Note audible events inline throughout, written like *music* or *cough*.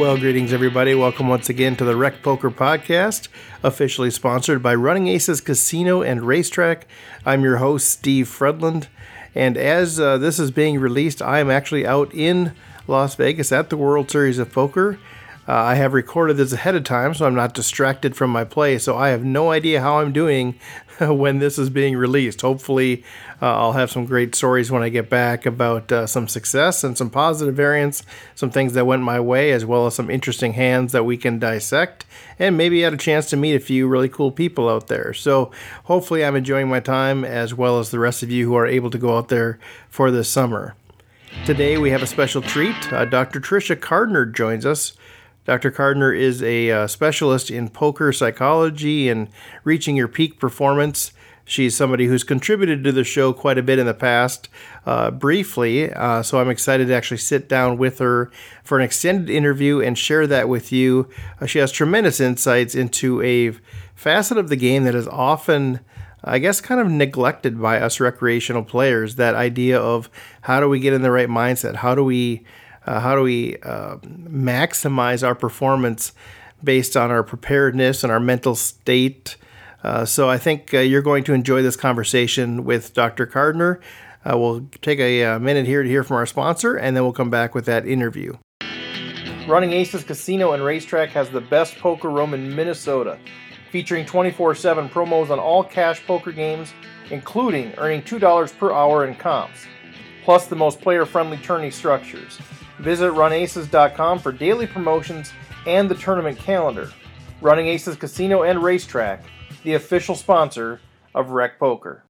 Well, greetings, everybody. Welcome once again to the Rec Poker Podcast, officially sponsored by Running Aces Casino and Racetrack. I'm your host, Steve Fredlund. And as uh, this is being released, I am actually out in Las Vegas at the World Series of Poker. Uh, I have recorded this ahead of time, so I'm not distracted from my play. So I have no idea how I'm doing *laughs* when this is being released. Hopefully, uh, I'll have some great stories when I get back about uh, some success and some positive variance, some things that went my way, as well as some interesting hands that we can dissect, and maybe had a chance to meet a few really cool people out there. So hopefully, I'm enjoying my time as well as the rest of you who are able to go out there for this summer. Today, we have a special treat. Uh, Dr. Tricia Cardner joins us. Dr. Cardner is a uh, specialist in poker psychology and reaching your peak performance. She's somebody who's contributed to the show quite a bit in the past, uh, briefly. Uh, so I'm excited to actually sit down with her for an extended interview and share that with you. Uh, she has tremendous insights into a facet of the game that is often, I guess, kind of neglected by us recreational players. That idea of how do we get in the right mindset? How do we uh, how do we uh, maximize our performance based on our preparedness and our mental state? Uh, so I think uh, you're going to enjoy this conversation with Dr. Cardner. Uh, we'll take a, a uh, minute here to hear from our sponsor, and then we'll come back with that interview. Running Aces Casino and Racetrack has the best poker room in Minnesota, featuring 24 7 promos on all cash poker games, including earning $2 per hour in comps, plus the most player friendly tourney structures. Visit runaces.com for daily promotions and the tournament calendar. Running Aces Casino and Racetrack, the official sponsor of Rec Poker.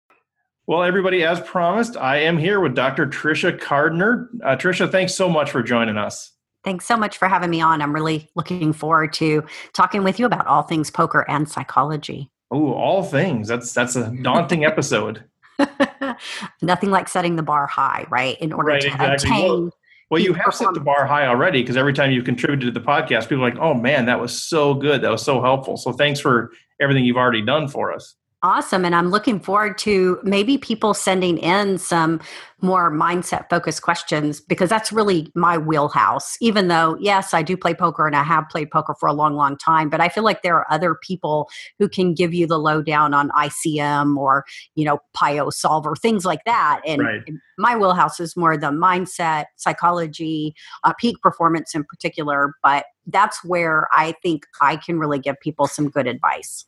Well, everybody, as promised, I am here with Dr. Tricia Cardner. Uh, Tricia, thanks so much for joining us. Thanks so much for having me on. I'm really looking forward to talking with you about all things poker and psychology. Oh, all things. That's that's a *laughs* daunting episode. *laughs* Nothing like setting the bar high, right? In order right, to exactly. attain well, you have set the bar high already because every time you've contributed to the podcast, people are like, oh man, that was so good. That was so helpful. So thanks for everything you've already done for us. Awesome. And I'm looking forward to maybe people sending in some more mindset focused questions because that's really my wheelhouse. Even though, yes, I do play poker and I have played poker for a long, long time, but I feel like there are other people who can give you the lowdown on ICM or, you know, PIO solver, things like that. And right. my wheelhouse is more the mindset, psychology, uh, peak performance in particular. But that's where I think I can really give people some good advice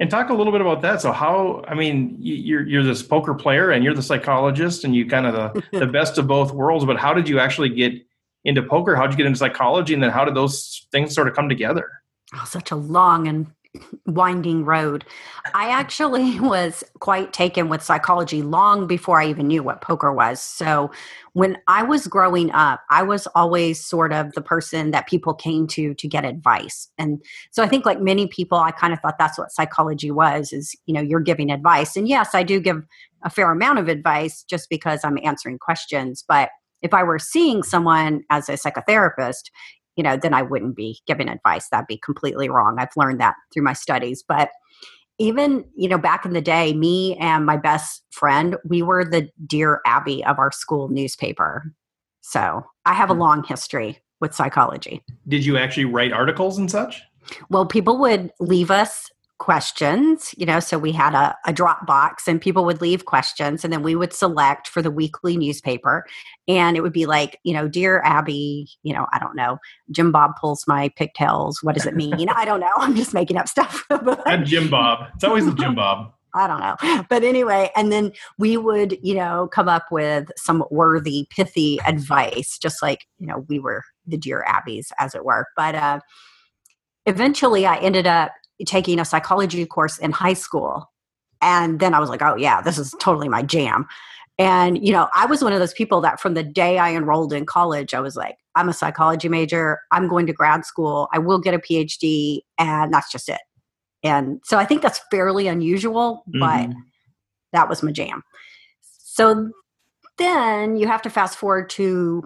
and talk a little bit about that. So how, I mean, you're, you're this poker player and you're the psychologist and you kind of the, *laughs* the best of both worlds, but how did you actually get into poker? How did you get into psychology? And then how did those things sort of come together? Oh, such a long and winding road. I actually *laughs* was quite taken with psychology long before I even knew what poker was. So, when I was growing up, I was always sort of the person that people came to to get advice. And so I think like many people I kind of thought that's what psychology was is, you know, you're giving advice. And yes, I do give a fair amount of advice just because I'm answering questions, but if I were seeing someone as a psychotherapist, you know, then I wouldn't be giving advice. That'd be completely wrong. I've learned that through my studies. But even, you know, back in the day, me and my best friend, we were the Dear Abby of our school newspaper. So I have a hmm. long history with psychology. Did you actually write articles and such? Well, people would leave us questions you know so we had a, a drop box and people would leave questions and then we would select for the weekly newspaper. And it would be like you know dear abby you know i don't know jim bob pulls my pigtails. What does it mean? I don't know. *laughs* I'm just making up stuff. *laughs* And jim bob. It's always the jim bob. *laughs* I don't know. But anyway, and then we would, you know, come up with some worthy, pithy advice, just like, you know, we were the dear Abbeys, as it were. But uh, eventually I ended up taking a psychology course in high school. And then I was like, oh, yeah, this is totally my jam. And, you know, I was one of those people that from the day I enrolled in college, I was like, I'm a psychology major. I'm going to grad school. I will get a PhD. And that's just it. And so I think that's fairly unusual, mm-hmm. but that was my jam. So then you have to fast forward to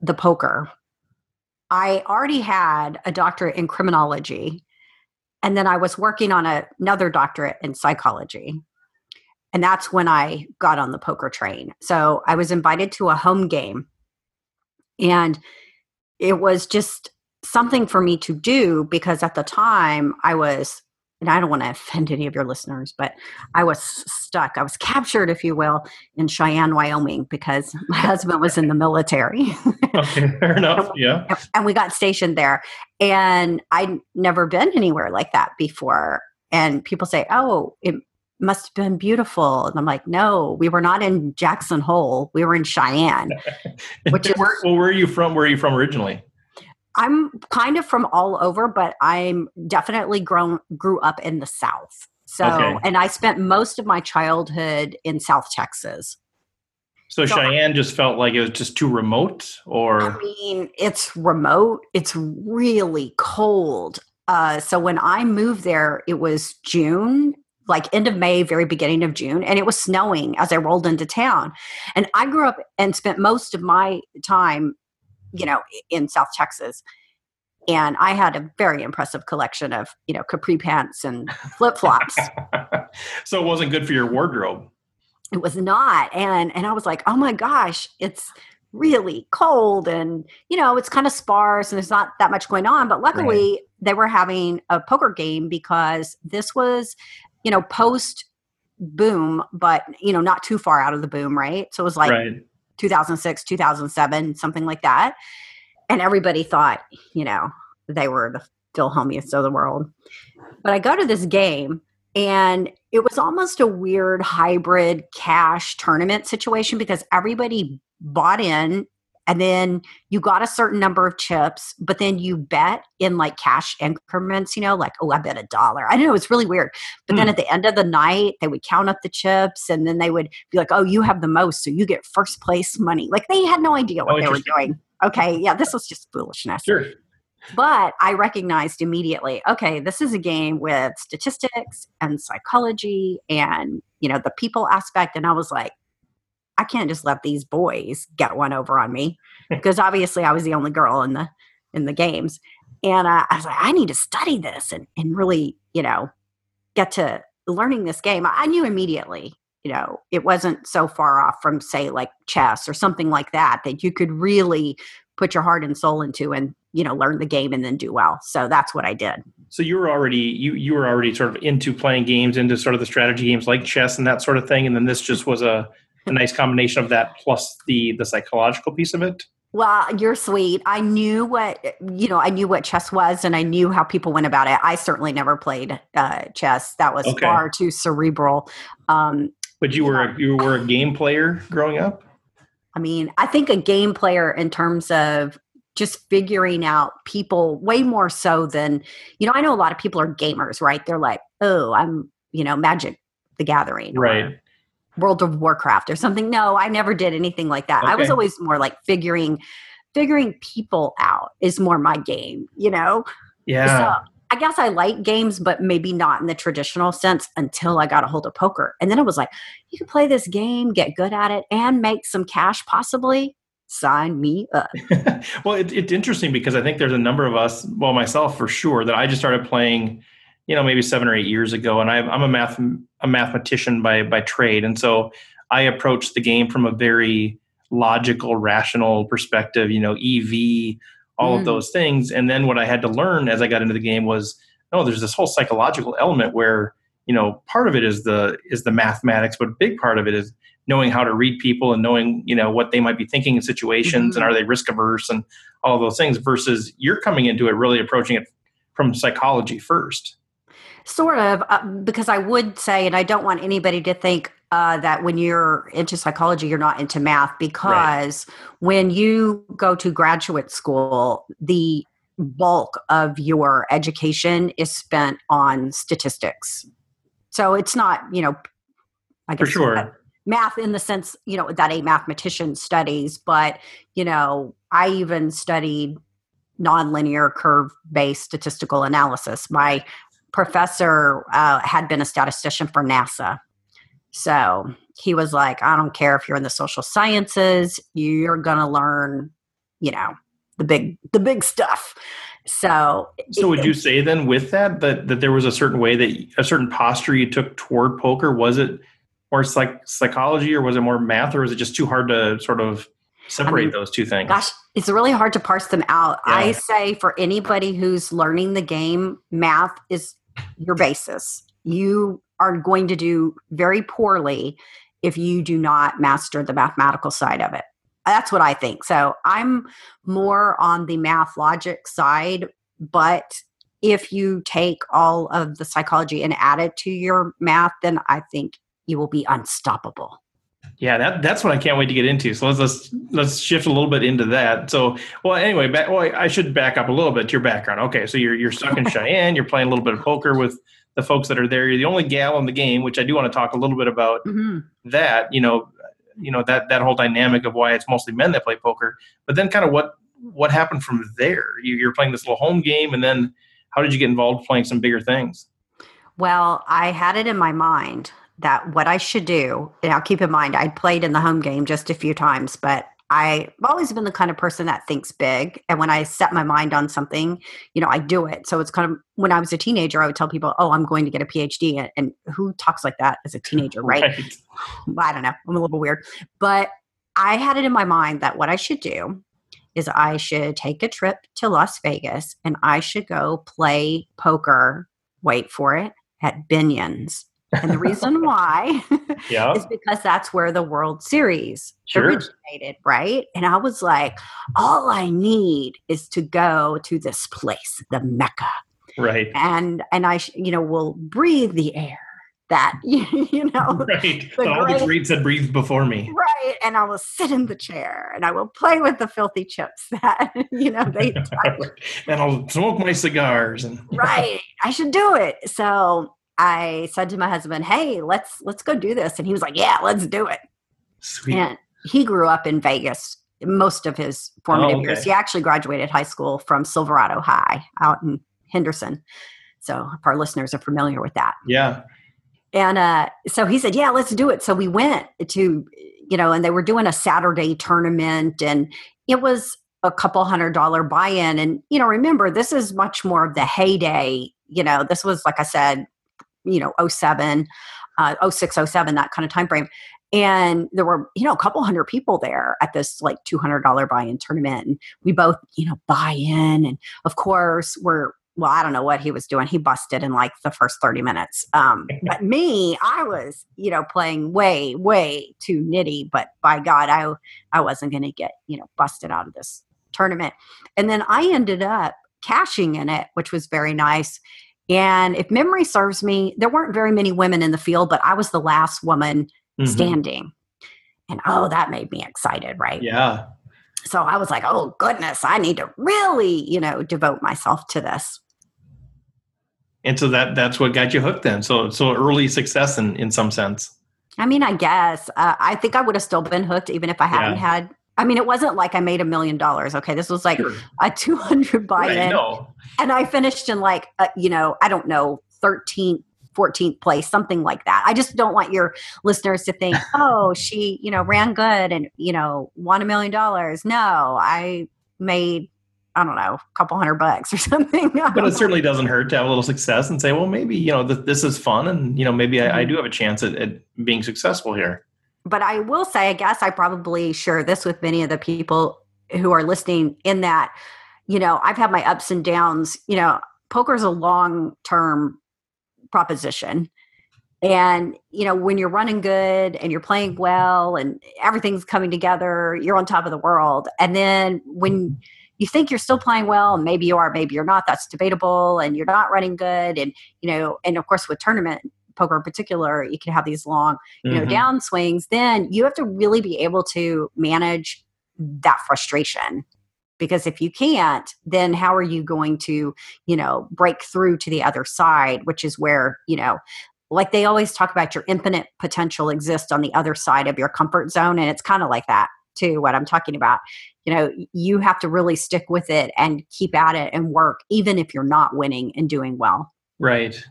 the poker. I already had a doctorate in criminology and then I was working on a, another doctorate in psychology. And that's when I got on the poker train. So I was invited to a home game. And it was just something for me to do because at the time I was and I don't want to offend any of your listeners, but I was stuck. I was captured, if you will, in Cheyenne, Wyoming, because *laughs* my husband was in the military. *laughs* okay, fair enough. Yeah. And we got stationed there. And I'd never been anywhere like that before. And people say, oh, it must have been beautiful. And I'm like, no, we were not in Jackson Hole. We were in Cheyenne. *laughs* Which is, well, where are you from? Where are you from originally? I'm kind of from all over, but I'm definitely grown grew up in the South. So, okay. and I spent most of my childhood in South Texas. So, so Cheyenne I, just felt like it was just too remote, or I mean, it's remote. It's really cold. Uh, so when I moved there, it was June, like end of May, very beginning of June, and it was snowing as I rolled into town. And I grew up and spent most of my time you know, in South Texas. And I had a very impressive collection of, you know, capri pants and flip flops. *laughs* so it wasn't good for your wardrobe. It was not. And and I was like, oh my gosh, it's really cold and you know it's kind of sparse and there's not that much going on but luckily right. they were having a poker game because this was you know post boom but you know not too far out of the boom right so it was like right. 2006, 2007, something like that. And everybody thought, you know, they were the Phil Hellmuths of the world. But I go to this game and it was almost a weird hybrid cash tournament situation because everybody bought in and then you got a certain number of chips, but then you bet in like cash increments, you know, like, oh, I bet a dollar. I don't know, it's really weird. But mm. then at the end of the night, they would count up the chips and then they would be like, oh, you have the most, so you get first place money. Like they had no idea what oh, they were doing. Okay, yeah, this was just foolishness. Sure. But I recognized immediately, okay, this is a game with statistics and psychology and, you know, the people aspect. And I was like, I can't just let these boys get one over on me *laughs* because obviously I was the only girl in the in the games. And uh, I was like, I need to study this and, and really, you know, get to learning this game. I knew immediately, you know, it wasn't so far off from, say, like chess or something like that, that you could really put your heart and soul into and, you know, learn the game and then do well. So that's what I did. So you were already you you were already sort of into playing games, into sort of the strategy games like chess and that sort of thing, and then this just was a a nice combination of that plus the the psychological piece of it. Well, you're sweet. I knew what you know. I knew what chess was, and I knew how people went about it. I certainly never played uh, chess. That was okay. far too cerebral. Um, but you, you were know, you were a game player growing up. I mean, I think a game player in terms of just figuring out people way more so than you know. I know a lot of people are gamers, right? They're like, oh, I'm you know, Magic the Gathering, right? World of Warcraft or something. No, I never did anything like that. Okay. I was always more like figuring figuring people out is more my game, you know? Yeah. So I guess I like games, but maybe not in the traditional sense until I got a hold of poker. And then it was like, you can play this game, get good at it, and make some cash possibly. Sign me up. *laughs* well, it, it's interesting because I think there's a number of us, well, myself for sure, that I just started playing you know maybe seven or eight years ago and I, i'm a math a mathematician by by trade and so i approach the game from a very logical rational perspective you know ev all mm. of those things and then what i had to learn as i got into the game was oh there's this whole psychological element where you know part of it is the is the mathematics but a big part of it is knowing how to read people and knowing you know what they might be thinking in situations mm-hmm. and are they risk averse and all of those things versus you're coming into it really approaching it from psychology first Sort of, uh, because I would say, and I don't want anybody to think uh, that when you're into psychology, you're not into math, because right. when you go to graduate school, the bulk of your education is spent on statistics. So it's not, you know, I guess For sure. math in the sense, you know, that a mathematician studies, but, you know, I even studied nonlinear curve based statistical analysis. My professor uh, had been a statistician for NASA. So he was like, I don't care if you're in the social sciences, you're going to learn, you know, the big the big stuff. So So would you say then with that that that there was a certain way that a certain posture you took toward poker was it more like psychology or was it more math or was it just too hard to sort of separate I mean, those two things. Gosh, it's really hard to parse them out. Yeah. I say for anybody who's learning the game, math is your basis. You are going to do very poorly if you do not master the mathematical side of it. That's what I think. So I'm more on the math logic side, but if you take all of the psychology and add it to your math, then I think you will be unstoppable. Yeah, that that's what I can't wait to get into. So let's let's let's shift a little bit into that. So, well, anyway, back, well, I should back up a little bit to your background. Okay, so you're you're stuck in *laughs* Cheyenne. You're playing a little bit of poker with the folks that are there. You're the only gal in the game, which I do want to talk a little bit about mm-hmm. that. You know, you know that that whole dynamic of why it's mostly men that play poker. But then, kind of what what happened from there? You, you're playing this little home game, and then how did you get involved playing some bigger things? Well, I had it in my mind that what I should do, now keep in mind, I'd played in the home game just a few times, but I've always been the kind of person that thinks big. And when I set my mind on something, you know, I do it. So it's kind of when I was a teenager, I would tell people, oh, I'm going to get a PhD. And, who talks like that as a teenager, *laughs* right? right? I don't know. I'm a little weird. But I had it in my mind that what I should do is I should take a trip to Las Vegas and I should go play poker, wait for it, at Binion's and the reason *laughs* why yeah. is because that's where the World Series sure. originated, right? And I was like, all I need is to go to this place, the Mecca. Right. And and I you know will breathe the air that *laughs* you know *laughs* right. the all great, the greats had breathed before me right and i will sit in the chair and i will play with the filthy chips that you know they and i'll smoke my cigars and right i should do it so I said to my husband, "Hey, let's let's go do this," and he was like, "Yeah, let's do it." Sweet. And he grew up in Vegas most of his formative oh, okay. years. He actually graduated high school from Silverado High out in Henderson. So if our listeners are familiar with that. Yeah. And uh, so he said, "Yeah, let's do it." So we went to, you know, and they were doing a Saturday tournament, and it was a couple hundred dollar buy-in. And you know, remember, this is much more of the heyday. You know, this was like I said, you know 07 uh, 06 07 that kind of time frame. And there were you know a couple hundred people there at this like $200 buy-in tournament. And we both you know buy in. And of course we're well i don't know what he was doing. He busted in like the first 30 minutes. Um, *laughs* but me i was you know playing way way too nitty. But by god i i wasn't going to get you know busted out of this tournament. And then i ended up cashing in it which was very nice and if memory serves me, there weren't very many women in the field, but I was the last woman mm-hmm. standing. And oh, that made me excited, right? Yeah. So I was like, oh, goodness, I need to really, you know, devote myself to this. And so that that's what got you hooked then. So so early success in in some sense. I mean, I guess uh, I think I would have still been hooked even if I hadn't yeah. had I mean, it wasn't like I made a million dollars. Okay, this was like sure. a two hundred buy-in, right, no. and I finished in like a, you know I don't know thirteenth, fourteenth place, something like that. I just don't want your listeners to think, *laughs* oh, she you know ran good and you know won a million dollars. No, I made I don't know, a couple hundred bucks or *laughs* something. but it certainly doesn't hurt to have a little success and say, well, maybe you know th- this is fun, and you know maybe. I, I, mm-hmm. do have a chance at, at being successful here but I will say, I guess I probably share this with many of the people who are listening in that, you know, I've had my ups and downs. You know, poker is a long term proposition. And, you know, when you're running good and you're playing well and everything's coming together, you're on top of the world. And then when you think you're still playing well, maybe you are, maybe you're not, that's debatable, and you're not running good. And, you know, and of course with tournament poker in particular, you can have these long, you know, mm-hmm. down swings, then you have to really be able to manage that frustration. Because if you can't, then how are you going to, you know, break through to the other side, which is where, you know, like they always talk about your infinite potential exists on the other side of your comfort zone. And it's kind of like that too, what I'm talking about. You know, you have to really stick with it and keep at it and work, even if you're not winning and doing well. Right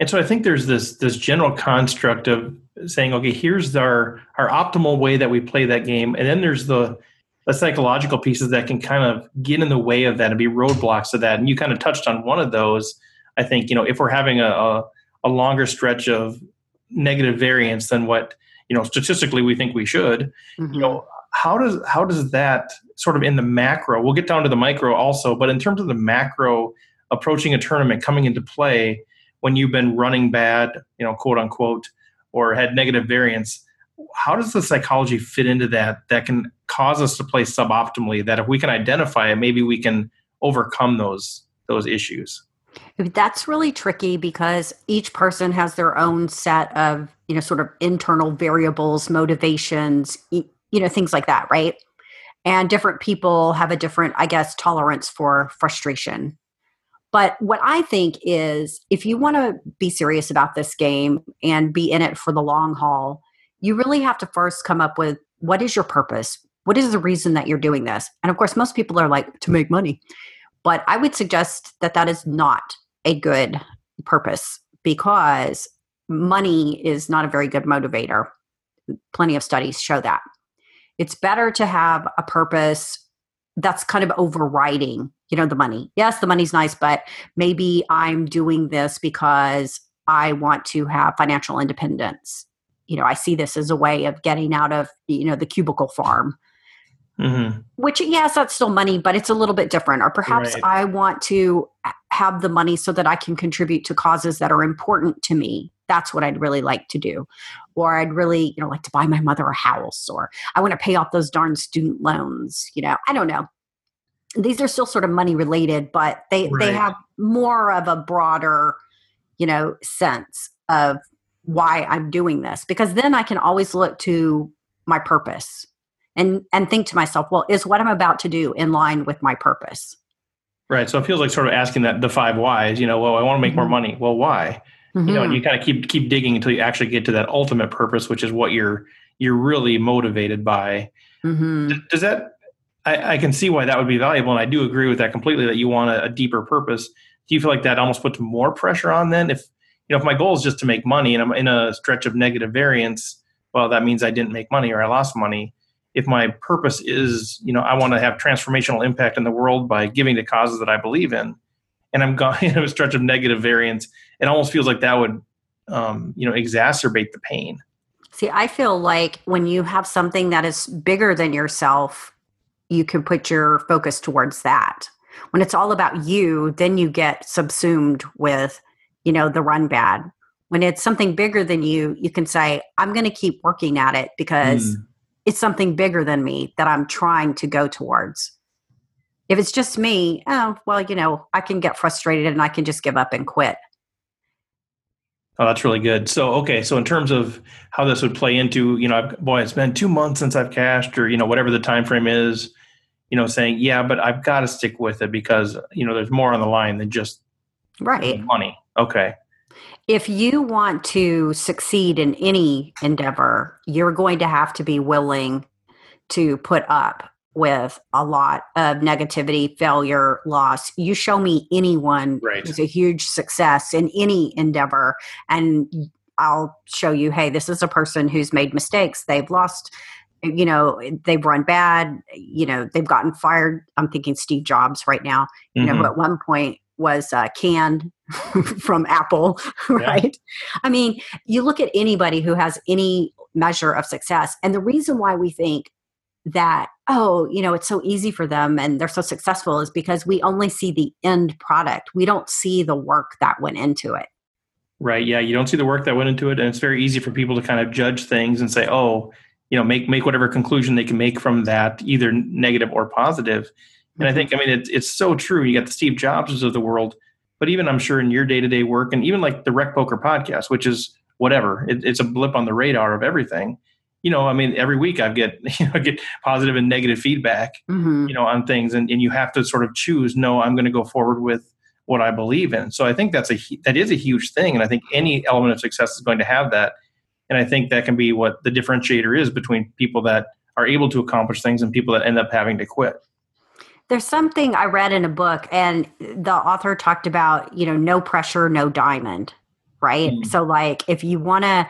and so I think there's this this general construct of saying, okay, here's our our optimal way that we play that game, and then there's the the psychological pieces that can kind of get in the way of that and be roadblocks to that. And you kind of touched on one of those. I think you know if we're having a a, a longer stretch of negative variance than what you know statistically we think we should, mm-hmm. you know how does how does that sort of in the macro? We'll get down to the micro also, but in terms of the macro approaching a tournament coming into play when you've been running bad, you know, quote unquote, or had negative variance, how does the psychology fit into that that can cause us to play suboptimally that if we can identify it maybe we can overcome those those issues? That's really tricky because each person has their own set of you know sort of internal variables motivations you know things like that right? And different people have a different i guess tolerance for frustration but what i think is if you want to be serious about this game and be in it for the long haul you really have to first come up with what is your purpose? What is the reason that you're doing this? And of course, most people are like, to make money. But I would suggest that that is not a good purpose because money is not a very good motivator. Plenty of studies show that. It's better to have a purpose that's kind of overriding, you know, the money. Yes, the money's nice, but maybe I'm doing this because I want to have financial independence you know, I see this as a way of getting out of, you know, the cubicle farm. Mm-hmm. Which, yes, that's still money, but it's a little bit different. Or perhaps right. I want to have the money so that I can contribute to causes that are important to me. That's what I'd really like to do. Or I'd really, you know, like to buy my mother a house, or I want to pay off those darn student loans. You know, I don't know. These are still sort of money related, but they right. they have more of a broader, you know, sense of why I'm doing this because then I can always look to my purpose and and think to myself, well, is what I'm about to do in line with my purpose? Right. So it feels like sort of asking that the five whys, you know, well, I want to make mm-hmm. more money. Well, why? Mm-hmm. You know, and you kind of keep keep digging until you actually get to that ultimate purpose, which is what you're you're really motivated by. Mm-hmm. Does that I, I, can see why that would be valuable, and I do agree with that completely. That you want a, a deeper purpose. Do you feel like that almost puts more pressure on then if you know, if my goal is just to make money and I'm in a stretch of negative variance, well, that means I didn't make money or I lost money. If my purpose is, you know, I want to have transformational impact in the world by giving to causes that I believe in, and I'm going *laughs* in a stretch of negative variance, it almost feels like that would, um, you know, exacerbate the pain. See, I feel like when you have something that is bigger than yourself, you can put your focus towards that. When it's all about you, then you get subsumed with you know, the run bad. When it's something bigger than you, you can say, I'm going to keep working at it because mm. it's something bigger than me that I'm trying to go towards. If it's just me, oh, well, you know, I can get frustrated and I can just give up and quit. Oh, that's really good. So, okay, so in terms of how this would play into, you know, I've, boy, it's been two months since I've cashed, or you know, whatever the time frame is, you know, saying, yeah, but I've got to stick with it because you know, there's more on the line than just right money. Okay. If you want to succeed in any endeavor, you're going to have to be willing to put up with a lot of negativity, failure, loss. You show me anyone right. who's a huge success in any endeavor, and I'll show you, hey, this is a person who's made mistakes. They've lost, you know, they've run bad, you know, they've gotten fired. I'm thinking Steve Jobs right now, you mm-hmm. know, at one point was uh, canned *laughs* from Apple, *laughs* right? Yeah. I mean, you look at anybody who has any measure of success, and the reason why we think that, oh, you know, it's so easy for them and they're so successful is because we only see the end product. We don't see the work that went into it. Right. Yeah. You don't see the work that went into it. And it's very easy for people to kind of judge things and say, oh, you know, make make whatever conclusion they can make from that, either negative or positive. And I think, I mean, it's it's so true. You got the Steve Jobs of the world, but even I'm sure in your day to day work, and even like the Rec Poker podcast, which is whatever, it, it's a blip on the radar of everything. You know, I mean, every week I get *laughs* you know get positive and negative feedback, mm-hmm. you know, on things, and and you have to sort of choose. No, I'm going to go forward with what I believe in. So I think that's a that is a huge thing, and I think any element of success is going to have that. And I think that can be what the differentiator is between people that are able to accomplish things and people that end up having to quit. There's something I read in a book, and the author talked about, you know, no pressure, no diamond, right? Mm. So, like, if you want to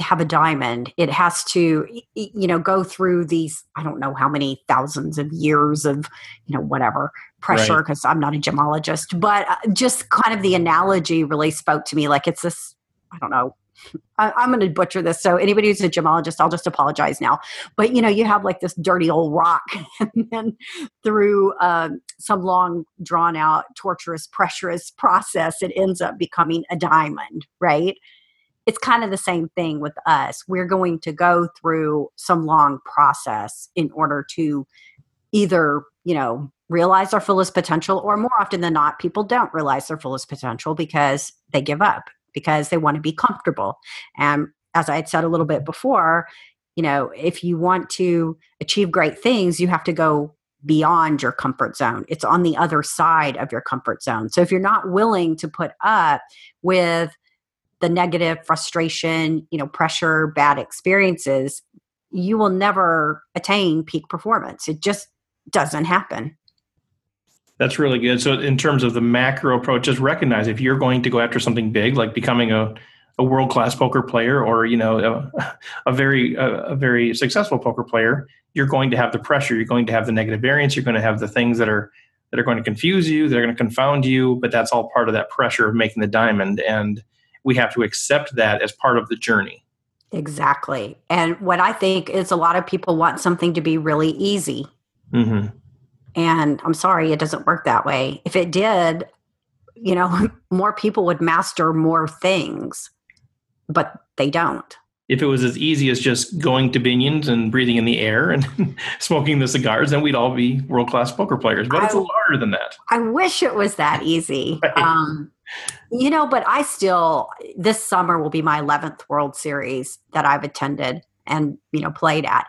have a diamond, it has to, you know, go through these, I don't know how many thousands of years of, you know, whatever pressure, because right. I'm not a gemologist, but uh, just kind of the analogy really spoke to me. Like, it's this I don't know. I'm going to butcher this. So anybody who's a gemologist, I'll just apologize now. But you know, you have like this dirty old rock, *laughs* and then through um, some long, drawn out, torturous, pressurous process, it ends up becoming a diamond, right? It's kind of the same thing with us. We're going to go through some long process in order to either, you know, realize our fullest potential, or more often than not, people don't realize their fullest potential because they give up because they want to be comfortable. And as I had said a little bit before, you know, if you want to achieve great things, you have to go beyond your comfort zone. It's on the other side of your comfort zone. So if you're not willing to put up with the negative frustration, you know, pressure, bad experiences, you will never attain peak performance. It just doesn't happen. That's really good. So, in terms of the macro approach, just recognize if you're going to go after something big, like becoming a, a world class poker player, or you know, a, *laughs* a very a, a, very successful poker player, you're going to have the pressure. You're going to have the negative variance. You're going to have the things that are that are going to confuse you. They're going to confound you. But that's all part of that pressure of making the diamond, and we have to accept that as part of the journey. Exactly. And what I think is a lot of people want something to be really easy. Mm-hmm and I'm sorry, it doesn't work that way. If it did, you know, *laughs* more people would master more things, but they don't. If it was as easy as just going to Binion's and breathing in the air and *laughs* smoking the cigars, then we'd all be world class poker players. But I, it's a lot harder than that. I wish it was that easy. Right. Um, you know, but I still, this summer will be my 11th World Series that I've attended and, you know, played at.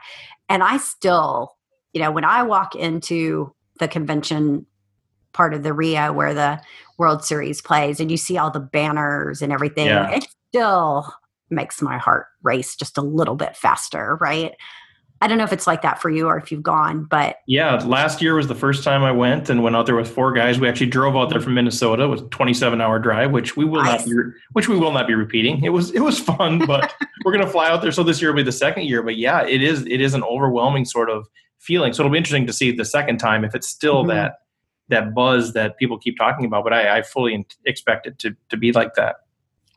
And I still you know, when I walk into the convention part of the Rio where the World Series plays and you see all the banners and everything, yeah. it still makes my heart race just a little bit faster, right? I don't know if it's like that for you or if you've gone, but yeah, last year was the first time I went and went out there with four guys. We actually drove out there from Minnesota. It was a 27 hour drive, which we will nice. not be, which we will not be repeating. It was, it was fun, but *laughs* we're going to fly out there. So this year will be the second year, but yeah, it is, it is an overwhelming sort of feeling. So it'll be interesting to see the second time if it's still mm-hmm. that that buzz that people keep talking about. But I, I fully expect it to to be like that.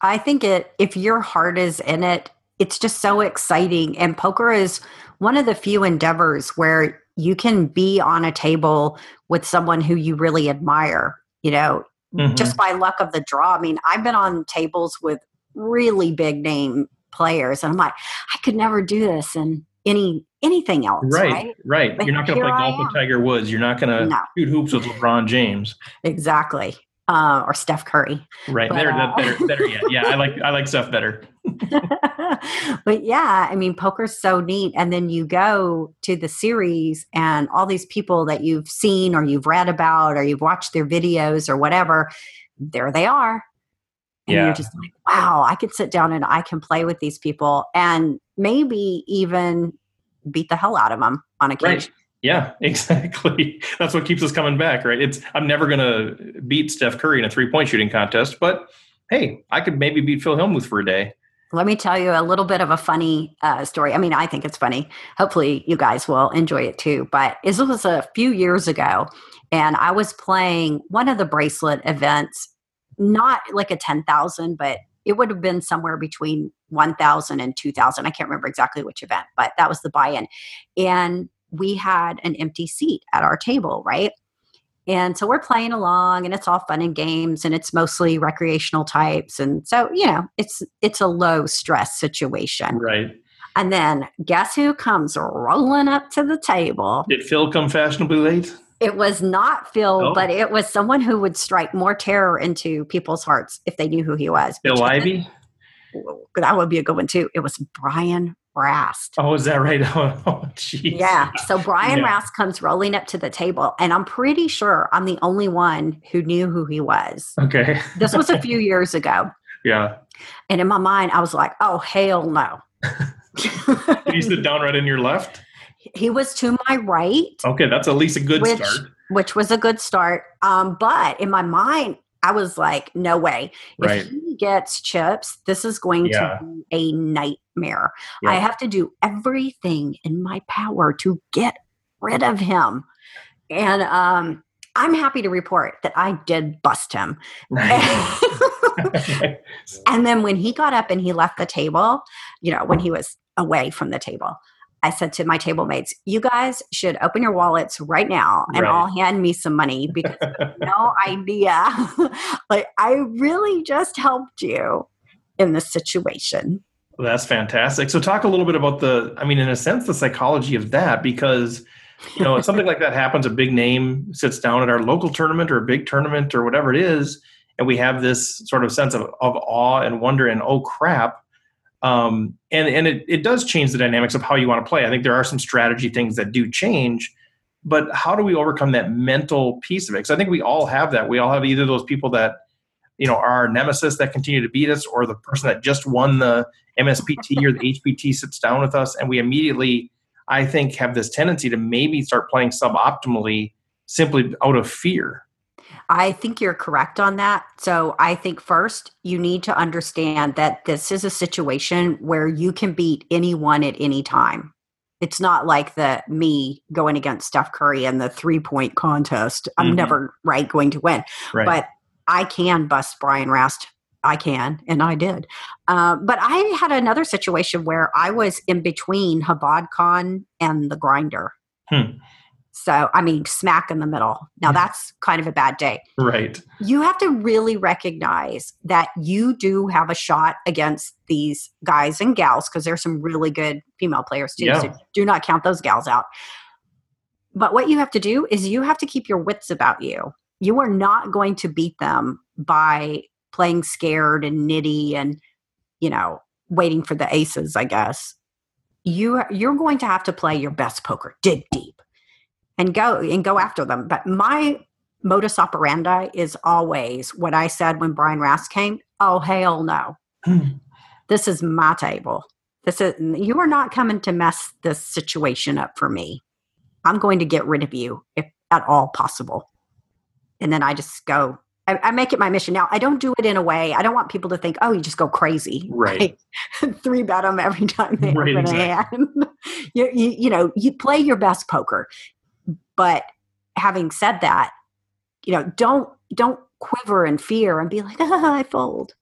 I think it if your heart is in it, it's just so exciting. And poker is one of the few endeavors where you can be on a table with someone who you really admire. You know, mm-hmm. just by luck of the draw. I mean, I've been on tables with really big name players, and I'm like, I could never do this, and any anything else. Right, right. right. You're not going to play golf with Tiger Woods. You're not going to no. shoot hoops with LeBron James. Exactly. Uh, or Steph Curry. Right. But, there, uh, better, better yet. Yeah, I like I like Steph better. *laughs* but yeah, I mean, poker's so neat. And then you go to the series, and all these people that you've seen or you've read about or you've watched their videos or whatever, there they are. And yeah. you're just like, wow, I could sit down and I can play with these people. And maybe even beat the hell out of them on occasion. Right. Yeah, *laughs* exactly. That's what keeps us coming back, right? It's I'm never going to beat Steph Curry in a three point shooting contest, but hey, I could maybe beat Phil Hellmuth for a day. Let me tell you a little bit of a funny uh, story. I mean, I think it's funny. Hopefully, you guys will enjoy it too. But this was a few years ago, and I was playing one of the bracelet events, not like a 10,000, but it would have been somewhere between 1000 and 2000 i can't remember exactly which event but that was the buy-in and we had an empty seat at our table right and so we're playing along and it's all fun and games and it's mostly recreational types and so you know it's it's a low stress situation right and then guess who comes rolling up to the table did phil come fashionably late it was not Phil, oh. but it was someone who would strike more terror into people's hearts if they knew who he was. Phil Ivey? That would be a good one too. It was Brian Rast. Oh, is that right? *laughs* Oh, jeez. Yeah. So Brian yeah. Rast comes rolling up to the table, and I'm pretty sure I'm the only one who knew who he was. Okay. this was a *laughs* few years ago. Yeah. And in my mind, I was like, oh, hell no. *laughs* Did he sit down right in your left? He was to my right. Okay, that's at least a good which, start. Which was a good start. Um, but in my mind, I was like, no way. Right. If he gets chips, this is going yeah. to be a nightmare. Yeah. I have to do everything in my power to get rid of him. And um, I'm happy to report that I did bust him. *laughs* and then when he got up and he left the table, you know, when he was away from the table, I said to my table mates, you guys should open your wallets right now and right. all hand me some money *laughs* because no idea. *laughs* like I really just helped you in this situation. Well, that's fantastic. So talk a little bit about the I mean in a sense the psychology of that because you know, if *laughs* something like that happens, a big name sits down at our local tournament or a big tournament or whatever it is, and we have this sort of sense of, of awe and wonder and oh crap, um, and and it, it does change the dynamics of how you want to play. I think there are some strategy things that do change, but how do we overcome that mental piece of it? Because I think we all have that. We all have either those people that you know are our nemesis that continue to beat us, or the person that just won the MSPT or the HPT sits down with us, and we immediately, I think, have this tendency to maybe start playing suboptimally simply out of fear. I think you're correct on that. So I think first you need to understand that this is a situation where you can beat anyone at any time. It's not like the me going against Steph Curry in the three point contest. I'm mm-hmm. never right going to win, right. but I can bust Brian Rast. I can, and I did. Uh, but I had another situation where I was in between Chabad Khan and the grinder. Hmm. So, I mean, smack in the middle. Now, mm-hmm. that's kind of a bad day. Right. You have to really recognize that you do have a shot against these guys and gals because there's some really good female players too. Yeah. So, do not count those gals out. But what you have to do is you have to keep your wits about you. You are not going to beat them by playing scared and nitty and, you know, waiting for the aces, I guess. You, you're going to have to play your best poker, dig deep and go and go after them. But my modus operandi is always what I said when Brian Rast came. Oh hell no! Hmm. this is my table. This is you are not coming to mess this situation up for me. I'm going to get rid of you if at all possible. And then I just go. I, I make it my mission. Now I don't do it in a way. I don't want people to think, oh, you just go crazy, right? *laughs* Three bet them every time they right, open exactly. a hand. *laughs* you, you, you know, you play your best poker. But having said that, you know, don't don't quiver in fear and be like, ah, *laughs* I fold.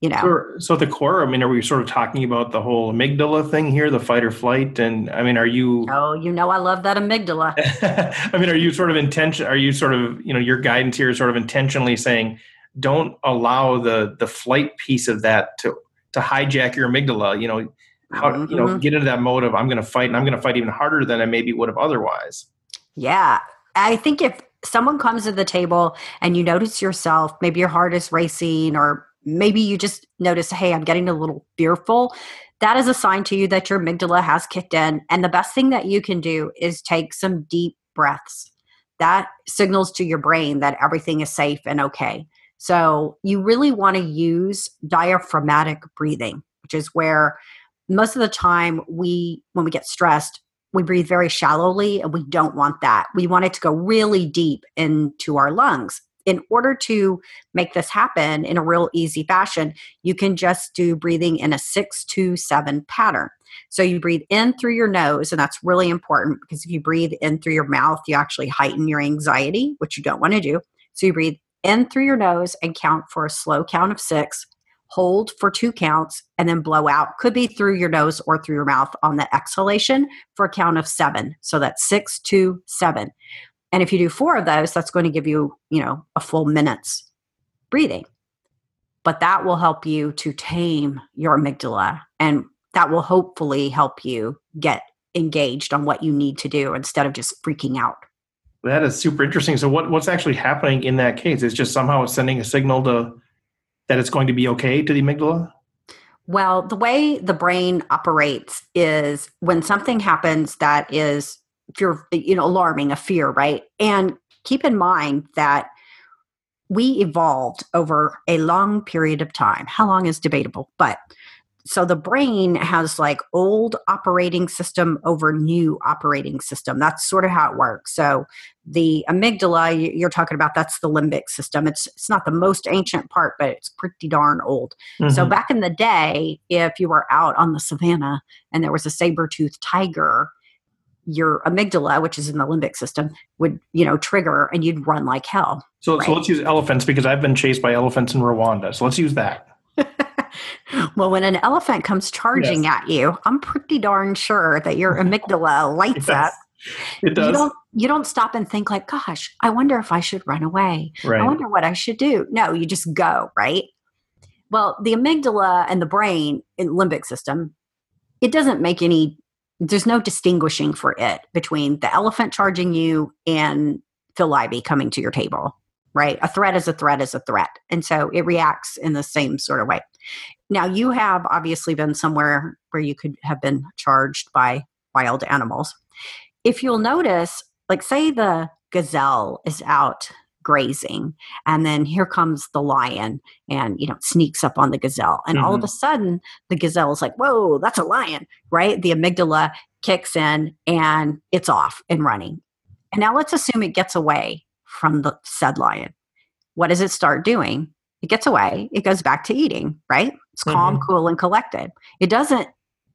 You know. So, at the core, I mean, are we sort of talking about the whole amygdala thing here, the fight or flight? And I mean, are you? Oh, you know, I love that amygdala. *laughs* I mean, are you sort of intention? Are you sort of, you know, your guidance here is sort of intentionally saying, don't allow the the flight piece of that to to hijack your amygdala. You know, how mm-hmm. you know, mm-hmm. get into that mode of I'm going to fight, and I'm going to fight even harder than I maybe would have otherwise. Yeah. I think if someone comes to the table and you notice yourself, maybe your heart is racing, or maybe you just notice, hey, I'm getting a little fearful, that is a sign to you that your amygdala has kicked in. And the best thing that you can do is take some deep breaths. That signals to your brain that everything is safe and okay. So you really want to use diaphragmatic breathing, which is where most of the time we, when we get stressed, we breathe very shallowly and we don't want that. We want it to go really deep into our lungs. In order to make this happen in a real easy fashion, you can just do breathing in a six to seven pattern. So you breathe in through your nose, and that's really important because if you breathe in through your mouth, you actually heighten your anxiety, which you don't want to do. So you breathe in through your nose and count for a slow count of six hold for two counts, and then blow out. Could be through your nose or through your mouth on the exhalation for a count of seven. So that's six, two, seven. And if you do four of those, that's going to give you, you know, a full minute's breathing. But that will help you to tame your amygdala and that will hopefully help you get engaged on what you need to do instead of just freaking out. That is super interesting. So what, what's actually happening in that case? It's just somehow sending a signal to that it's going to be okay to the amygdala? Well, the way the brain operates is when something happens that is fear, you know, alarming, a fear, right? And keep in mind that we evolved over a long period of time. How long is debatable, but so the brain has like old operating system over new operating system that's sort of how it works so the amygdala you're talking about that's the limbic system it's it's not the most ancient part but it's pretty darn old mm-hmm. so back in the day if you were out on the savannah and there was a saber-toothed tiger your amygdala, which is in the limbic system, would you know trigger, and you'd run like hell. So, Right. so let's use elephants because I've been chased by elephants in Rwanda. So let's use that. Well, when an elephant comes charging at you, I'm pretty darn sure that your amygdala lights *laughs* It does. up. It You don't you don't stop and think like, gosh, I wonder if I should run away. I wonder what I should do. No, you just go, right? Well, the amygdala and the brain in limbic system, it doesn't make any there's no distinguishing for it between the elephant charging you and Phil Ivey coming to your table, right? A threat is a threat is a threat. And so it reacts in the same sort of way. Now, you have obviously been somewhere where you could have been charged by wild animals. If you'll notice, like say the gazelle is out grazing and then here comes the lion and you know sneaks up on the gazelle and all of mm-hmm. a sudden the gazelle is like whoa that's a lion right? The amygdala kicks in and it's off and running. And now let's assume it gets away from the said lion. What does it start doing it gets away it goes back to eating right it's calm mm-hmm. cool and collected it doesn't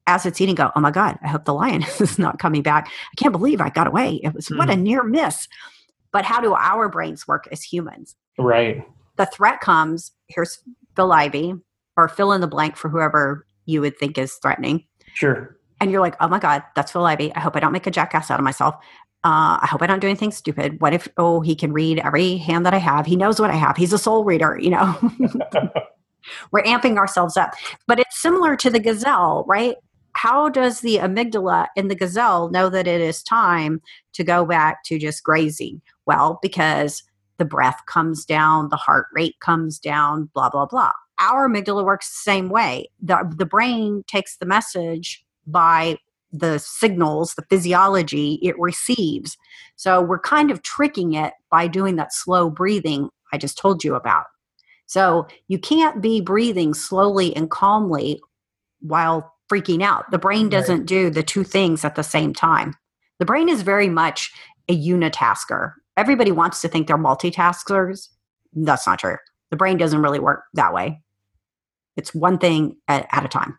as it's eating go oh my god i hope the lion *laughs* is not coming back i can't believe i got away it was what a mm. near miss but how do our brains work as humans Right. the threat comes here's Phil Ivey or fill in the blank for whoever you would think is threatening. Sure. And you're like, oh my God, that's Phil Ivey. I hope I don't make a jackass out of myself. Uh, I hope I don't do anything stupid. What if, oh, he can read every hand that I have? He knows what I have. He's a soul reader, you know? *laughs* *laughs* We're amping ourselves up. But it's similar to the gazelle, right? How does the amygdala in the gazelle know that it is time to go back to just grazing? Well, because the breath comes down, the heart rate comes down, blah, blah, blah. Our amygdala works the same way. The, the brain takes the message by the signals, the physiology it receives. So we're kind of tricking it by doing that slow breathing I just told you about. So you can't be breathing slowly and calmly while freaking out. The brain doesn't do the two things at the same time. The brain is very much a unitasker. Everybody wants to think they're multitaskers. That's not true. The brain doesn't really work that way. It's one thing at, at a time.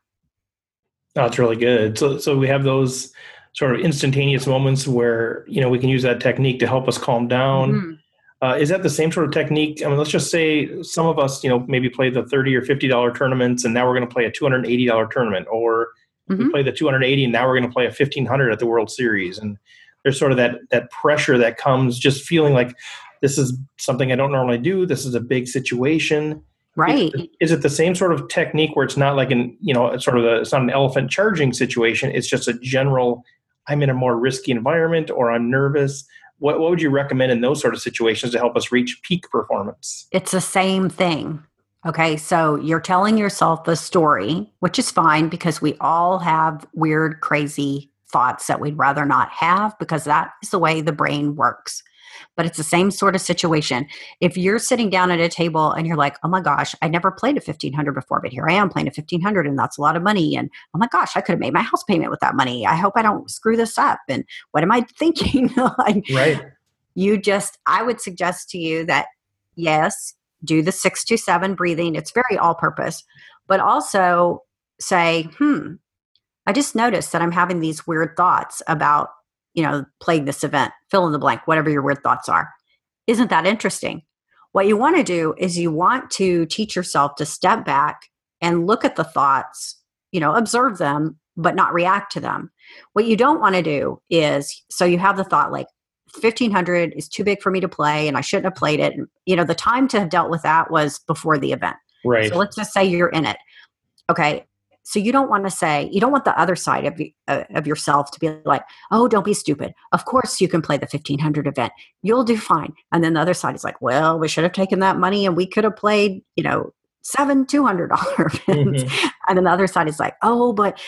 That's really good. So, so we have those sort of instantaneous moments where you know we can use that technique to help us calm down. Mhm. Uh, is that the same sort of technique? I mean, let's just say some of us, you know, maybe play the thirty or fifty dollar tournaments, and now we're going to play a two hundred eighty dollar tournament, or we Mhm. play the two hundred eighty, and now we're going to play a fifteen hundred at the World Series, and there's sort of that that pressure that comes just feeling like this is something I don't normally do. This is a big situation. Right. Is it the same sort of technique where it's not like an you know sort of a, it's not an elephant charging situation? It's just a general. I'm in a more risky environment, or I'm nervous. What what would you recommend in those sort of situations to help us reach peak performance? It's the same thing. Okay, so you're telling yourself a story, which is fine because we all have weird, crazy thoughts that we'd rather not have because that is the way the brain works. But it's the same sort of situation. If you're sitting down at a table and you're like, oh my gosh, I never played a 1500 before, but here I am playing a 1500 and that's a lot of money. And oh my gosh, I could have made my house payment with that money. I hope I don't screw this up. And what am I *laughs* thinking? like, Right. you just i would suggest to you that yes do the six to seven breathing it's very all purpose but also say hmm i just noticed that i'm having these weird thoughts about you know playing this event fill in the blank whatever your weird thoughts are isn't that interesting what you want to do is you want to teach yourself to step back and look at the thoughts you know observe them but not react to them what you don't want to do is so you have the thought like 1500 is too big for me to play and I shouldn't have played it. And, you know, the time to have dealt with that was before the event. Right. So let's just say you're in it. Okay. So you don't want to say, you don't want the other side of, uh, of yourself to be like, oh, don't be stupid. Of course you can play the 1500 event. You'll do fine. And then the other side is like, well, we should have taken that money and we could have played, you know, seven $200 *laughs* events. Mhm. And then the other side is like, oh, but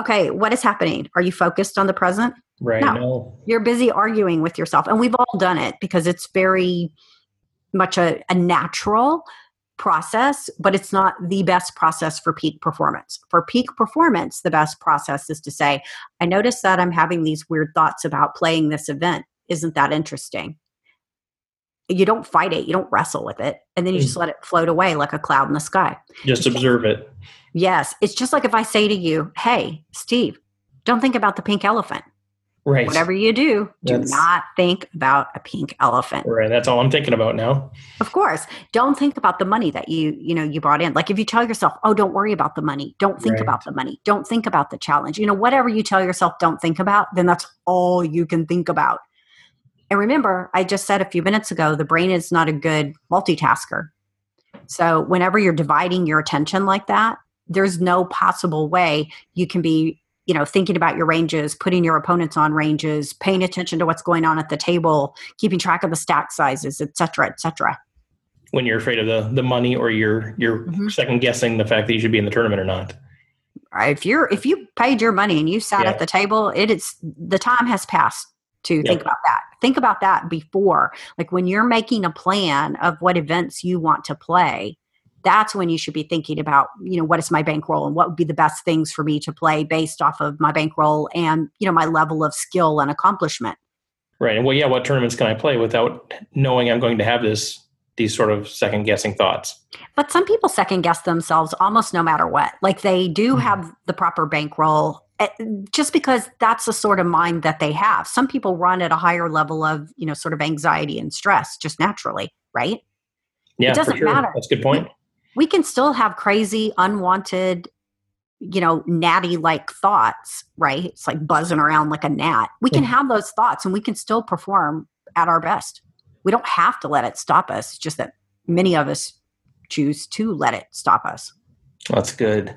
okay, what is happening? Are you focused on the present? Right. No. No. you're busy arguing with yourself and we've all done it because it's very much a, a natural process but it's not the best process for peak performance. For peak performance the best process is to say i notice that i'm having these weird thoughts about playing this event. Isn't that interesting? You don't fight it you don't wrestle with it and then you just mm. let it float away like a cloud in the sky. Just observe it. yes it's just like if i say to you hey steve don't think about the pink elephant Right. Whatever you do, do That's- not think about a pink elephant. Right. That's all I'm thinking about now. Of course, don't think about the money that you you know you brought in. Like if you tell yourself, "Oh, don't worry about the money. Don't think Right. about the money. Don't think about the challenge." You know, whatever you tell yourself don't think about, then that's all you can think about. And remember, I just said a few minutes ago, the brain is not a good multitasker. So, whenever you're dividing your attention like that, there's no possible way you can be, you know, thinking about your ranges, putting your opponents on ranges, paying attention to what's going on at the table, keeping track of the stack sizes, et cetera, et cetera. When you're afraid of the the money or you're you're Mhm. second guessing the fact that you should be in the tournament or not. If you're if you paid your money and you sat Yeah. at the table, it is the time has passed to think about that. Think about that before. Like when you're making a plan of what events you want to play, that's when you should be thinking about, you know, what is my bankroll and what would be the best things for me to play based off of my bankroll and, you know, my level of skill and accomplishment. Right. And well, yeah, what tournaments can I play without knowing I'm going to have this these sort of second guessing thoughts? But some people second guess themselves almost no matter what. Like they do Mhm. have the proper bankroll eh, just because that's the sort of mind that they have. Some people run at a higher level of, you know, sort of anxiety and stress just naturally, right? Yeah, it doesn't sure. matter. That's a good point. We can still have crazy, unwanted, you know, natty like thoughts, right? It's like buzzing around like a gnat. We can have those thoughts and we can still perform at our best. We don't have to let it stop us, it's just that many of us choose to let it stop us. That's good.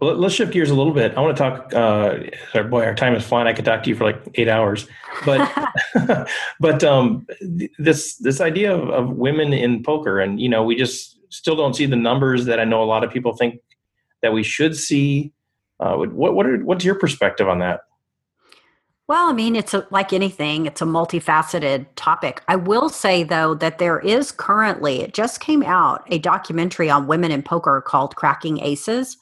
Well, let- let's shift gears a little bit. I want to talk. Uh, boy, our time is flying. I could talk to you for like eight hours, but *laughs* *laughs* but um, th- this this idea of, of women in poker, and you know, we just still don't see the numbers that I know a lot of people think that we should see. Uh, what what are, what's your perspective on that? Well, I mean, it's a, like anything, it's a multifaceted topic. I will say, though, that there is currently, it just came out, a documentary on women in poker called Cracking Aces.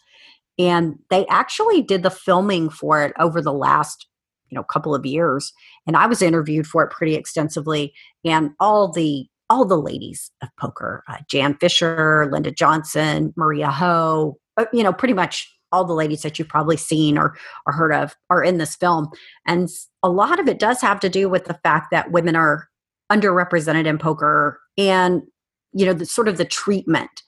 And they actually did the filming for it over the last you know couple of years and i was interviewed for it pretty extensively and all the all the ladies of poker uh, jan fisher linda johnson maria ho uh, you know pretty much all the ladies that you've probably seen or, or heard of are in this film and a lot of it does have to do with the fact that women are underrepresented in poker and you know the sort of the treatment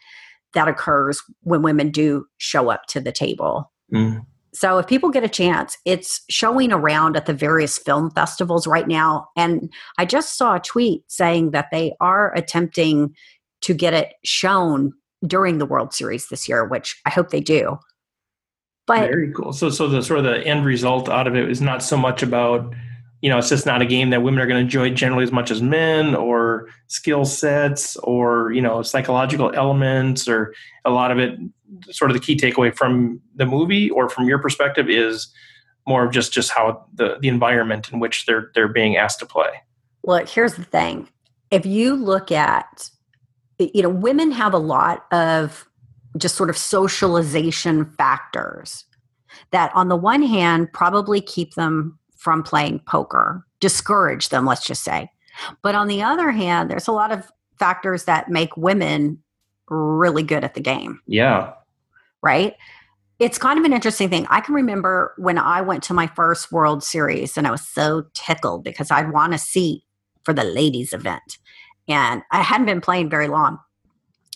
that occurs when women do show up to the table Mm. So if people get a chance, it's showing around at the various film festivals right now. And I just saw a tweet saying that they are attempting to get it shown during the World Series this year, which I hope they do. But Very cool. So, so the sort of the end result out of it is not so much about, you know, it's just not a game that women are going to enjoy generally as much as men, or skill sets, or you know, psychological elements, or a lot of it. Sort of the key takeaway from the movie, or from your perspective, is more of just just how the the environment in which they're they're being asked to play. Look, here's the thing. If you look at, you know, women have a lot of just sort of socialization factors that, on the one hand, probably keep them from playing poker, discourage them, let's just say. But on the other hand, there's a lot of factors that make women really good at the game Yeah. Right? It's kind of an interesting thing. I can remember when I went to my first World Series and I was so tickled because I'd won a seat for the ladies event. And I hadn't been playing very long.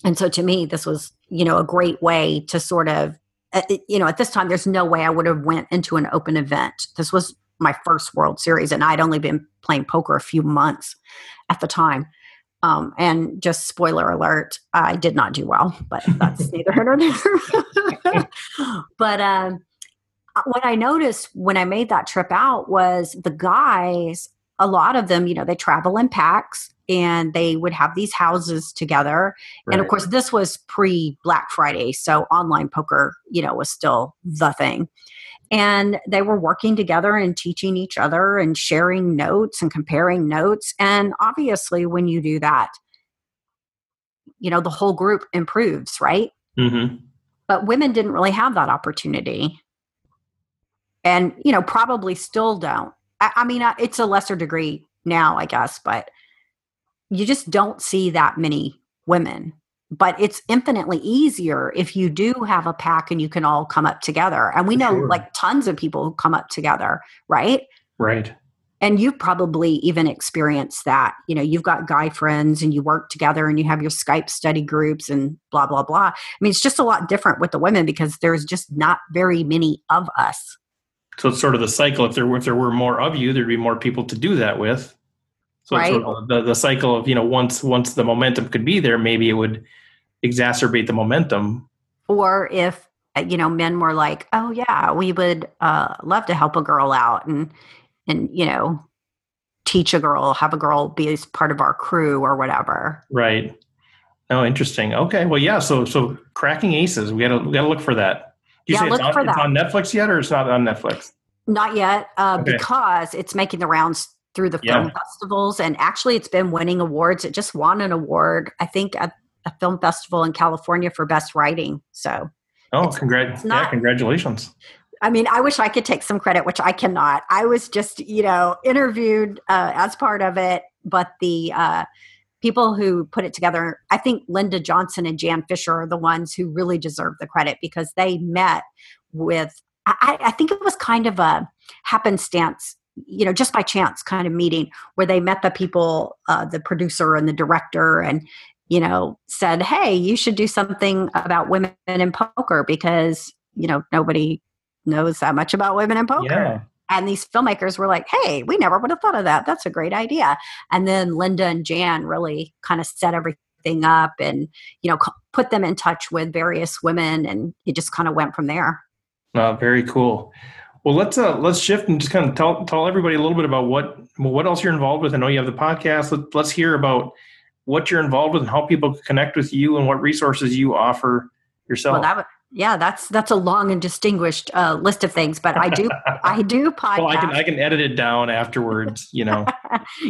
And so to me, this was, you know, a great way to sort of, uh, you know, at this time, there's no way I would have went into an open event. This was my first World Series and I'd only been playing poker a few months at the time. Um, and just spoiler alert, I did not do well, but that's *laughs* neither here nor there. *laughs* but um, what I noticed when I made that trip out was the guys, a lot of them, you know, they travel in packs and they would have these houses together. And of course, this was pre Black Friday. So online poker, you know, was still the thing. And they were working together and teaching each other and sharing notes and comparing notes. And obviously, when you do that, you know, the whole group improves, right? hmm But women didn't really have that opportunity. And, you know, probably still don't. I, I mean, it's a lesser degree now, I guess, but you just don't see that many women. But it's infinitely easier if you do have a pack and you can all come up together. And we know sure. like tons of people who come up together, right? Right. and you've probably even experienced that you know you've got guy friends and you work together and you have your skype study groups and blah blah blah i mean it's just a lot different with the women because there's just not very many of us so it's sort of the cycle if there were if there were more of you there'd be more people to do that with so right. Sort of the, the cycle of you know once once the momentum could be there maybe it would exacerbate the momentum. Or if uh, you know men were like oh yeah we would uh, love to help a girl out and and you know teach a girl have a girl be as part of our crew or whatever. Right. Oh interesting. Okay. Well yeah so so cracking aces. We gotta we gotta look for that. Do you yeah, say look it's, on, for that. on netflix yet or it's not on netflix? Not yet uh, okay. because it's making the rounds through the film yeah. festivals and actually it's been winning awards. It just won an award i think at a film festival in california for best writing so oh congrats yeah congratulations I mean, I wish I could take some credit, which I cannot. I was just, you know, interviewed uh, as part of it, but the uh, people who put it together, I think Linda Johnson and Jan Fisher are the ones who really deserve the credit because they met with, I, I think it was kind of a happenstance you know just by chance kind of meeting where they met the people uh, the producer and the director and you know said hey you should do something about women in poker because you know nobody knows that much about women in poker. Yeah. And these filmmakers were like, hey, we never would have thought of that. That's a great idea. And then Linda and Jan really kind of set everything up and, you know, put them in touch with various women. And it just kind of went from there. Uh, very cool. Well, let's uh, let's shift and just kind of tell tell everybody a little bit about what what else you're involved with. I know you have the podcast. Let, let's hear about what you're involved with and how people connect with you and what resources you offer yourself. Well, that, yeah that's that's a long and distinguished uh, list of things but i do *laughs* i do podcast well i can i can edit it down afterwards you know. *laughs*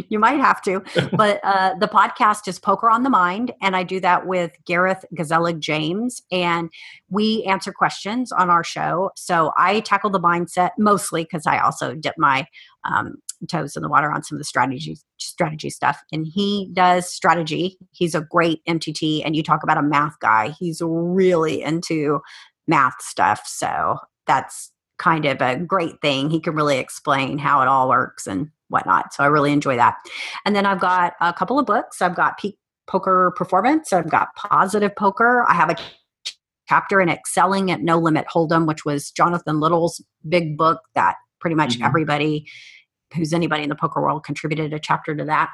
You might have to *laughs* but uh, the podcast is poker on the mind and i do that with gareth gazelig james and we answer questions on our show. So i tackle the mindset mostly because i also dip my um, toes in the water on some of the strategy strategy stuff. And he does strategy. He's a great mtt and you talk about a math guy. He's really into math stuff. So that's kind of a great thing. He can really explain how it all works and whatnot. So i really enjoy that. And then i've got a couple of books. I've got peak poker performance. I've got positive poker. I have a chapter in excelling at no limit hold'em which was jonathan little's big book that pretty much mm-hmm. everybody who's anybody in the poker world contributed a chapter to that.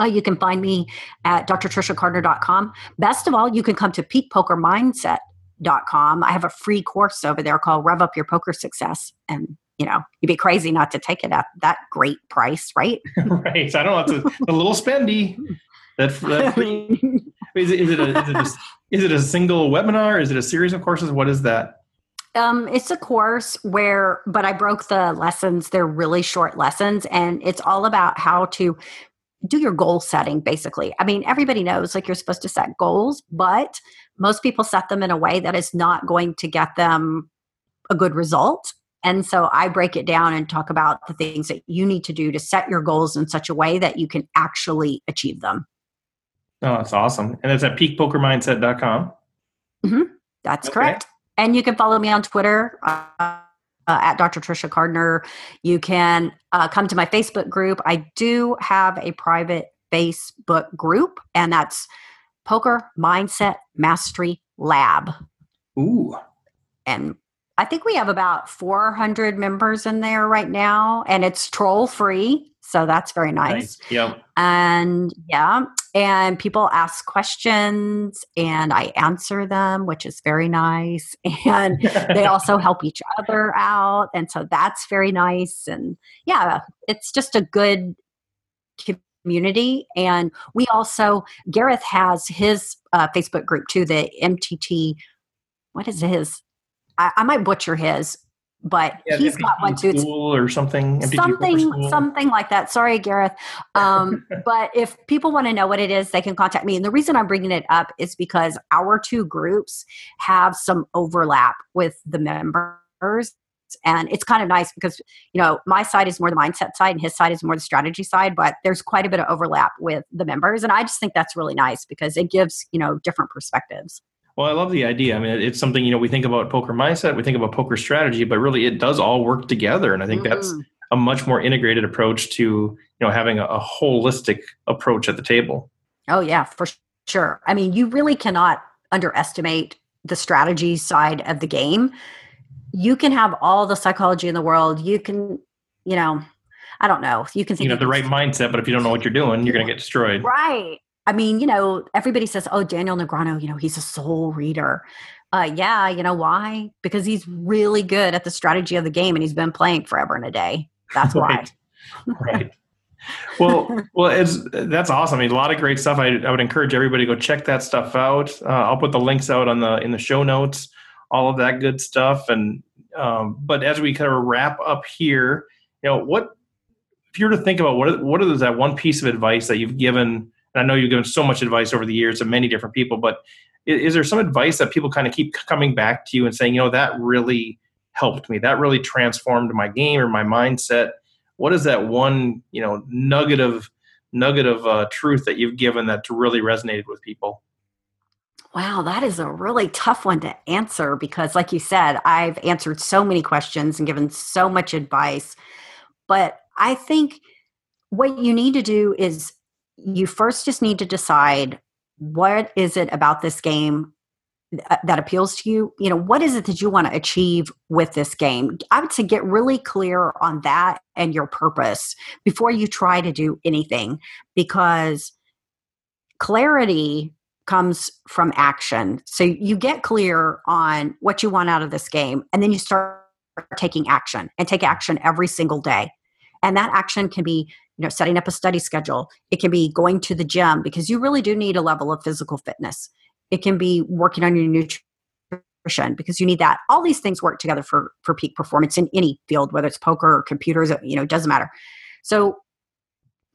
Uh, you can find me at drtriciacardner.com. Best of all, you can come to peakpokermindset.com. I have a free course over there called Rev Up Your Poker Success. And, you know, you'd be crazy not to take it at that great price, right? *laughs* right. I don't know. It's a, a little spendy. That, that free. *laughs* is, it, is, it a, is, it a, is it a single webinar? Is it a series of courses? What is that? Um, it's a course where, but I broke the lessons. They're really short lessons, and it's all about how to do your goal setting, basically. I mean, everybody knows like you're supposed to set goals, but most people set them in a way that is not going to get them a good result. And so I break it down and talk about the things that you need to do to set your goals in such a way that you can actually achieve them. Oh, that's awesome. And it's at peakpokermindset.com. Mm-hmm. That's okay. correct. And you can follow me on Twitter uh, uh, at Dr. Tricia Cardner. You can uh, come to my Facebook group. I do have a private Facebook group, and that's Poker Mindset Mastery Lab. Ooh. And I think we have about 400 members in there right now, and it's troll free. So that's very nice. nice. Yeah. And yeah. And people ask questions and I answer them, which is very nice. *laughs* And they *laughs* also help each other out. And so that's very nice. And yeah, it's just a good community. And we also, Gareth has his uh, Facebook group too, the MTT. What is his? I, I might butcher his, but yeah, he's got one too. School or something. Something, something like that. Sorry, Gareth. Um, *laughs* but if people want to know what it is, they can contact me. And the reason I'm bringing it up is because our two groups have some overlap with the members. And it's kind of nice because, you know, my side is more the mindset side and his side is more the strategy side, but there's quite a bit of overlap with the members. And I just think that's really nice because it gives, you know, different perspectives. Well, I love the idea. I mean, it's something, you know, we think about poker mindset, we think about poker strategy, but really it does all work together. And I think mm-hmm. that's a much more integrated approach to you know having a, a holistic approach at the table. Oh yeah, for sure. I mean, you really cannot underestimate the strategy side of the game. You can have all the psychology in the world. You can, you know, I don't know. You can think you have the right mindset, but if you don't know what you're doing, you're going to get destroyed. Right. I mean, you know, everybody says, "Oh, Daniel Negreanu, you know, he's a soul reader." Uh, yeah, you know why? Because he's really good at the strategy of the game, and he's been playing forever and a day. That's why. right. right. Well, *laughs* well, it's that's awesome. I mean, a lot of great stuff. I, I would encourage everybody to go check that stuff out. Uh, I'll put the links out on the in the show notes, all of that good stuff. And um, but as we kind of wrap up here, you know, what if you were to think about what what is that one piece of advice that you've given? And I know you've given so much advice over the years to many different people, but is, is there some advice that people kind of keep coming back to you and saying, you know, that really helped me. That really transformed my game or my mindset. What is that one, you know, nugget of nugget of uh, truth that you've given that really resonated with people? Wow, that is a really tough one to answer because, like you said, I've answered so many questions and given so much advice. But I think what you need to do is you first just need to decide what is it about this game that appeals to you? You know what is it that you want to achieve with this game? I would say get really clear on that and your purpose before you try to do anything because clarity comes from action. So you get clear on what you want out of this game and then you start taking action and take action every single day. And that action can be know setting up a study schedule. It can be going to the gym because you really do need a level of physical fitness. It can be working on your nutrition because you need that. All these things work together for for peak performance in any field whether it's poker or computers uh, you know it doesn't matter. So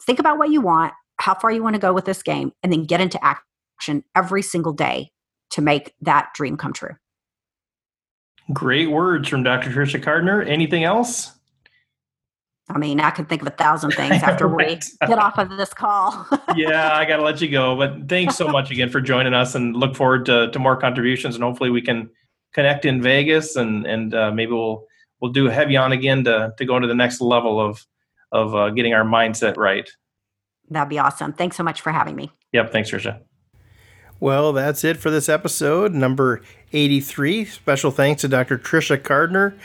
think about what you want how far you want to go with this game and then get into action every single day to make that dream come true. Great words from dr Tricia cardner. Anything else I mean, I could think of a thousand *laughs* things after right. we *laughs* get off of this call. *laughs* yeah, I got to let you go. But thanks so much again for joining us and look forward to, to more contributions. And hopefully we can connect in Vegas and, and uh, maybe we'll, we'll do a heavy on again to, to go to the next level of, of uh, getting our mindset right. That'd be awesome. Thanks so much for having me. Yep. Thanks, Tricia. Well, that's it for this episode, number 83. Special thanks to Dr. Tricia Cardner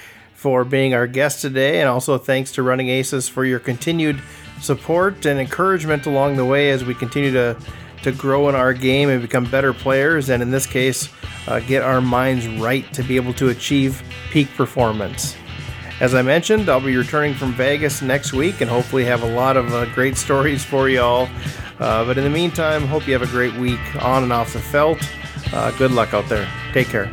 for being our guest today, and also thanks to Running Aces for your continued support and encouragement along the way as we continue to to grow in our game and become better players, and in this case, uh, get our minds right to be able to achieve peak performance. As I mentioned, I'll be returning from Vegas next week and hopefully have a lot of uh, great stories for you all. Uh, but in the meantime, hope you have a great week on and off the felt. Uh, good luck out there. Take care.